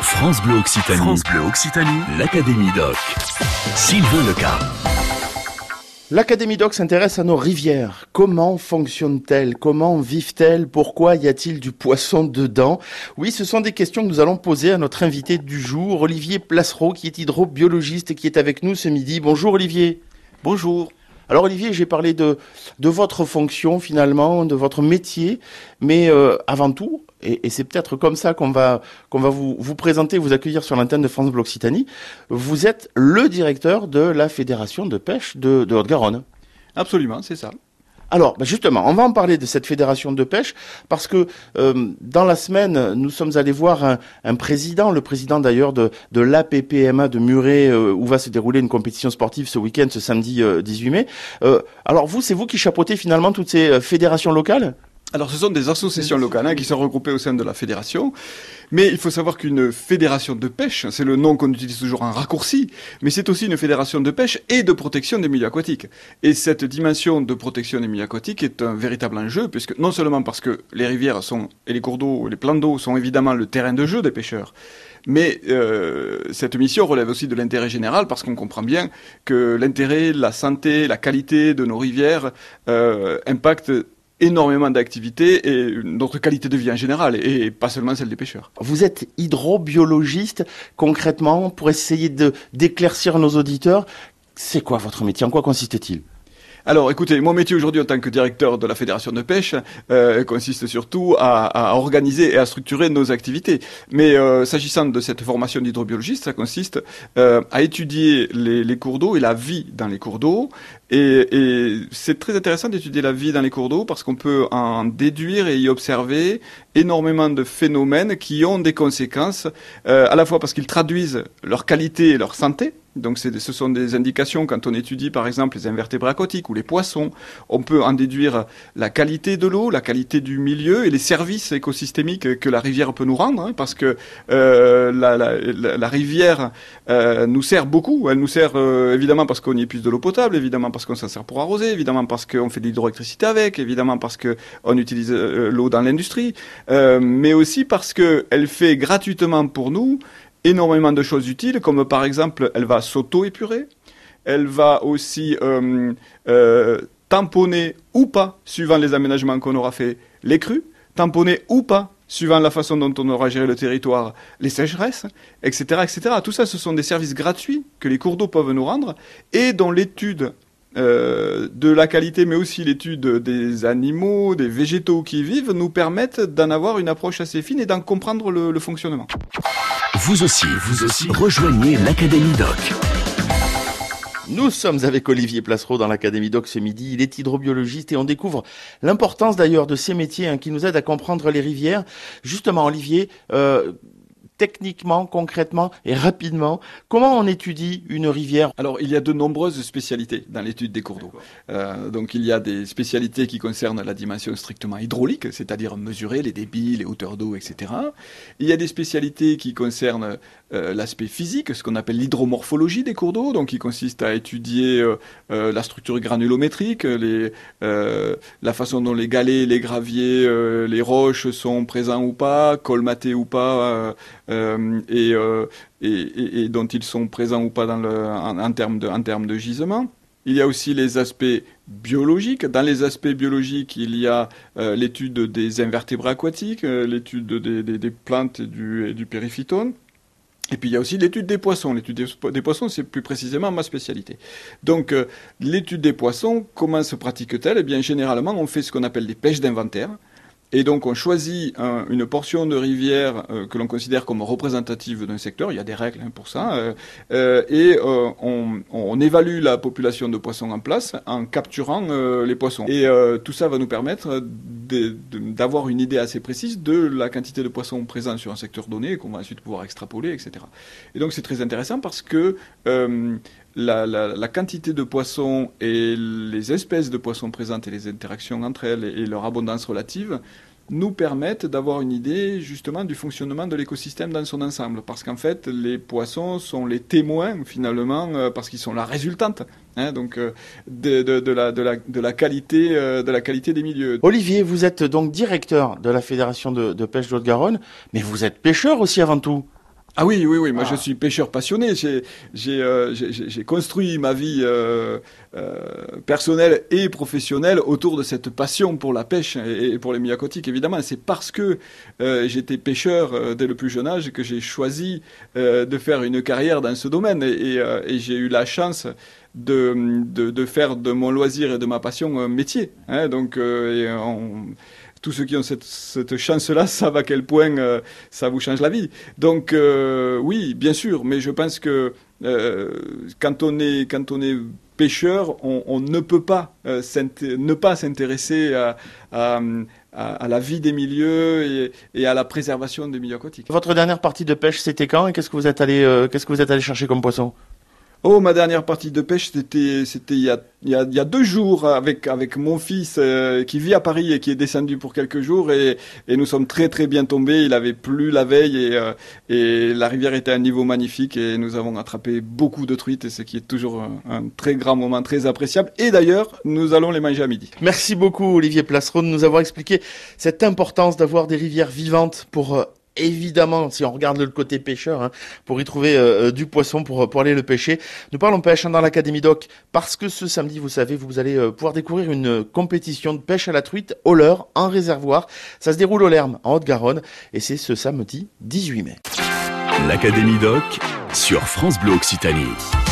France Bleu Occitanie. France Bleu Occitanie. L'Académie Doc. Sylvain Leca. L'Académie Doc s'intéresse à nos rivières. Comment fonctionnent-elles? Comment vivent-elles? Pourquoi y a-t-il du poisson dedans? Oui, ce sont des questions que nous allons poser à notre invité du jour, Olivier Placereau, qui est hydrobiologiste et qui est avec nous ce midi. Bonjour Olivier. Bonjour. Alors Olivier, j'ai parlé de, votre fonction finalement, de votre métier, mais euh, avant tout, et, c'est peut-être comme ça qu'on va, qu'on va vous, vous présenter, vous accueillir sur l'antenne de France Bleu Occitanie, vous êtes le directeur de la Fédération de pêche de Haute-Garonne. Absolument, c'est ça. Alors, bah, justement, on va en parler de cette fédération de pêche parce que euh, dans la semaine, nous sommes allés voir un, président, le président d'ailleurs de, de l'APPMA de Muret, euh, où va se dérouler une compétition sportive ce week-end, ce samedi euh, 18 mai. Euh, alors vous, c'est vous qui chapeautez finalement toutes ces fédérations locales? Alors, ce sont des associations locales hein, qui sont regroupées au sein de la fédération. Mais il faut savoir qu'une fédération de pêche, c'est le nom qu'on utilise toujours en raccourci, mais c'est aussi une fédération de pêche et de protection des milieux aquatiques. Et cette dimension de protection des milieux aquatiques est un véritable enjeu, puisque non seulement parce que les rivières sont, et les cours d'eau, les plans d'eau sont évidemment le terrain de jeu des pêcheurs, mais euh, cette mission relève aussi de l'intérêt général parce qu'on comprend bien que l'intérêt, la santé, la qualité de nos rivières euh, impactent énormément d'activités et notre qualité de vie en général, et pas seulement celle des pêcheurs. Vous êtes hydrobiologiste, concrètement, pour essayer d'éclaircir nos auditeurs. C'est quoi votre métier? En quoi consiste-t-il? Alors, écoutez, mon métier aujourd'hui en tant que directeur de la fédération de pêche euh, consiste surtout à, organiser et à structurer nos activités. Mais euh, s'agissant de cette formation d'hydrobiologiste, ça consiste euh, à étudier les, les cours d'eau et la vie dans les cours d'eau. Et, et c'est très intéressant d'étudier la vie dans les cours d'eau parce qu'on peut en déduire et y observer énormément de phénomènes qui ont des conséquences, euh, à la fois parce qu'ils traduisent leur qualité et leur santé, donc ce sont des indications quand on étudie par exemple les invertébrés aquatiques ou les poissons. On peut en déduire la qualité de l'eau, la qualité du milieu et les services écosystémiques que la rivière peut nous rendre, hein, parce que euh, la, rivière euh, nous sert beaucoup. Elle nous sert euh, évidemment parce qu'on y épuise de l'eau potable, évidemment parce qu'on s'en sert pour arroser, évidemment parce qu'on fait de l'hydroélectricité avec, évidemment parce qu'on utilise l'eau dans l'industrie, mais aussi parce qu'elle fait gratuitement pour nous énormément de choses utiles, comme par exemple, elle va s'auto-épurer, elle va aussi euh, euh, tamponner ou pas, suivant les aménagements qu'on aura fait, les crues, tamponner ou pas, suivant la façon dont on aura géré le territoire, les sécheresses, etc., etc. Tout ça, ce sont des services gratuits que les cours d'eau peuvent nous rendre et dont l'étude euh, de la qualité, mais aussi l'étude des animaux, des végétaux qui y vivent, nous permettent d'en avoir une approche assez fine et d'en comprendre le, le fonctionnement. Vous aussi, vous aussi, rejoignez l'Académie Doc. Nous sommes avec Olivier Placereau dans l'Académie Doc ce midi. Il est hydrobiologiste et on découvre l'importance d'ailleurs de ces métiers hein, qui nous aident à comprendre les rivières. Justement, Olivier, euh, techniquement, concrètement et rapidement, comment on étudie une rivière? Alors, il y a de nombreuses spécialités dans l'étude des cours d'eau. Euh, donc, il y a des spécialités qui concernent la dimension strictement hydraulique, c'est-à-dire mesurer les débits, les hauteurs d'eau, etc. Il y a des spécialités qui concernent euh, l'aspect physique, ce qu'on appelle l'hydromorphologie des cours d'eau, donc qui consiste à étudier euh, la structure granulométrique, les, la façon dont les galets, les graviers, les roches sont présents ou pas, colmatés ou pas, et, et, et, dont ils sont présents ou pas dans le, en, termes de, gisement. Il y a aussi les aspects biologiques. Dans les aspects biologiques, il y a euh, l'étude des invertébrés aquatiques, euh, l'étude des, plantes et du, et périphytone. Et puis il y a aussi l'étude des poissons. L'étude des, poissons, c'est plus précisément ma spécialité. Donc euh, l'étude des poissons, comment se pratique-t-elle? Eh bien généralement, on fait ce qu'on appelle des pêches d'inventaire. Et donc on choisit un, une portion de rivière euh, que l'on considère comme représentative d'un secteur, il y a des règles hein, pour ça, euh, euh, et on, on, évalue la population de poissons en place en capturant les poissons. Et tout ça va nous permettre d'avoir une idée assez précise de la quantité de poissons présents sur un secteur donné, qu'on va ensuite pouvoir extrapoler, etc. Et donc c'est très intéressant parce que la, la, la, quantité de poissons et les espèces de poissons présentes et les interactions entre elles et leur abondance relative nous permettent d'avoir une idée justement du fonctionnement de l'écosystème dans son ensemble. Parce qu'en fait, les poissons sont les témoins finalement, euh, parce qu'ils sont la résultante. Hein, donc euh, de, la qualité, euh, de la qualité des milieux. Olivier, vous êtes donc directeur de la Fédération de, de pêche d'Haute-Garonne, mais vous êtes pêcheur aussi avant tout. Ah oui, oui, oui. Moi, je ah. suis pêcheur passionné. J'ai euh, construit ma vie euh, euh, personnelle et professionnelle autour de cette passion pour la pêche et, pour les aquatiques, évidemment. C'est parce que j'étais pêcheur dès le plus jeune âge que j'ai choisi de faire une carrière dans ce domaine. Et, j'ai eu la chance de, de, faire de mon loisir et de ma passion un métier. Hein. donc, tous ceux qui ont cette, chance-là savent à quel point euh, ça vous change la vie. Donc euh, oui, bien sûr, mais je pense que euh, quand on est pêcheur, on, ne peut pas ne pas s'intéresser à, la vie des milieux et, à la préservation des milieux aquatiques. Votre dernière partie de pêche, c'était quand et qu'est-ce que vous êtes allé chercher comme poisson? Oh, ma dernière partie de pêche, c'était c'était il y a, deux jours avec avec mon fils euh, qui vit à Paris et qui est descendu pour quelques jours et, et nous sommes très très bien tombés. Il avait plu la veille et euh, et la rivière était à un niveau magnifique et nous avons attrapé beaucoup de truites, ce qui est toujours un, très grand moment, très appréciable. Et d'ailleurs, nous allons les manger à midi. Merci beaucoup Olivier Placeron de nous avoir expliqué cette importance d'avoir des rivières vivantes pour euh, évidemment, si on regarde le côté pêcheur, hein, pour y trouver euh, euh, du poisson pour, aller le pêcher. Nous parlons pêche hein, dans l'Académie Doc parce que ce samedi, vous savez, vous allez euh, pouvoir découvrir une compétition de pêche à la truite au leurre en réservoir. Ça se déroule au Lerme, en Haute-Garonne, et c'est ce samedi 18 mai. L'Académie Doc sur France Bleu Occitanie.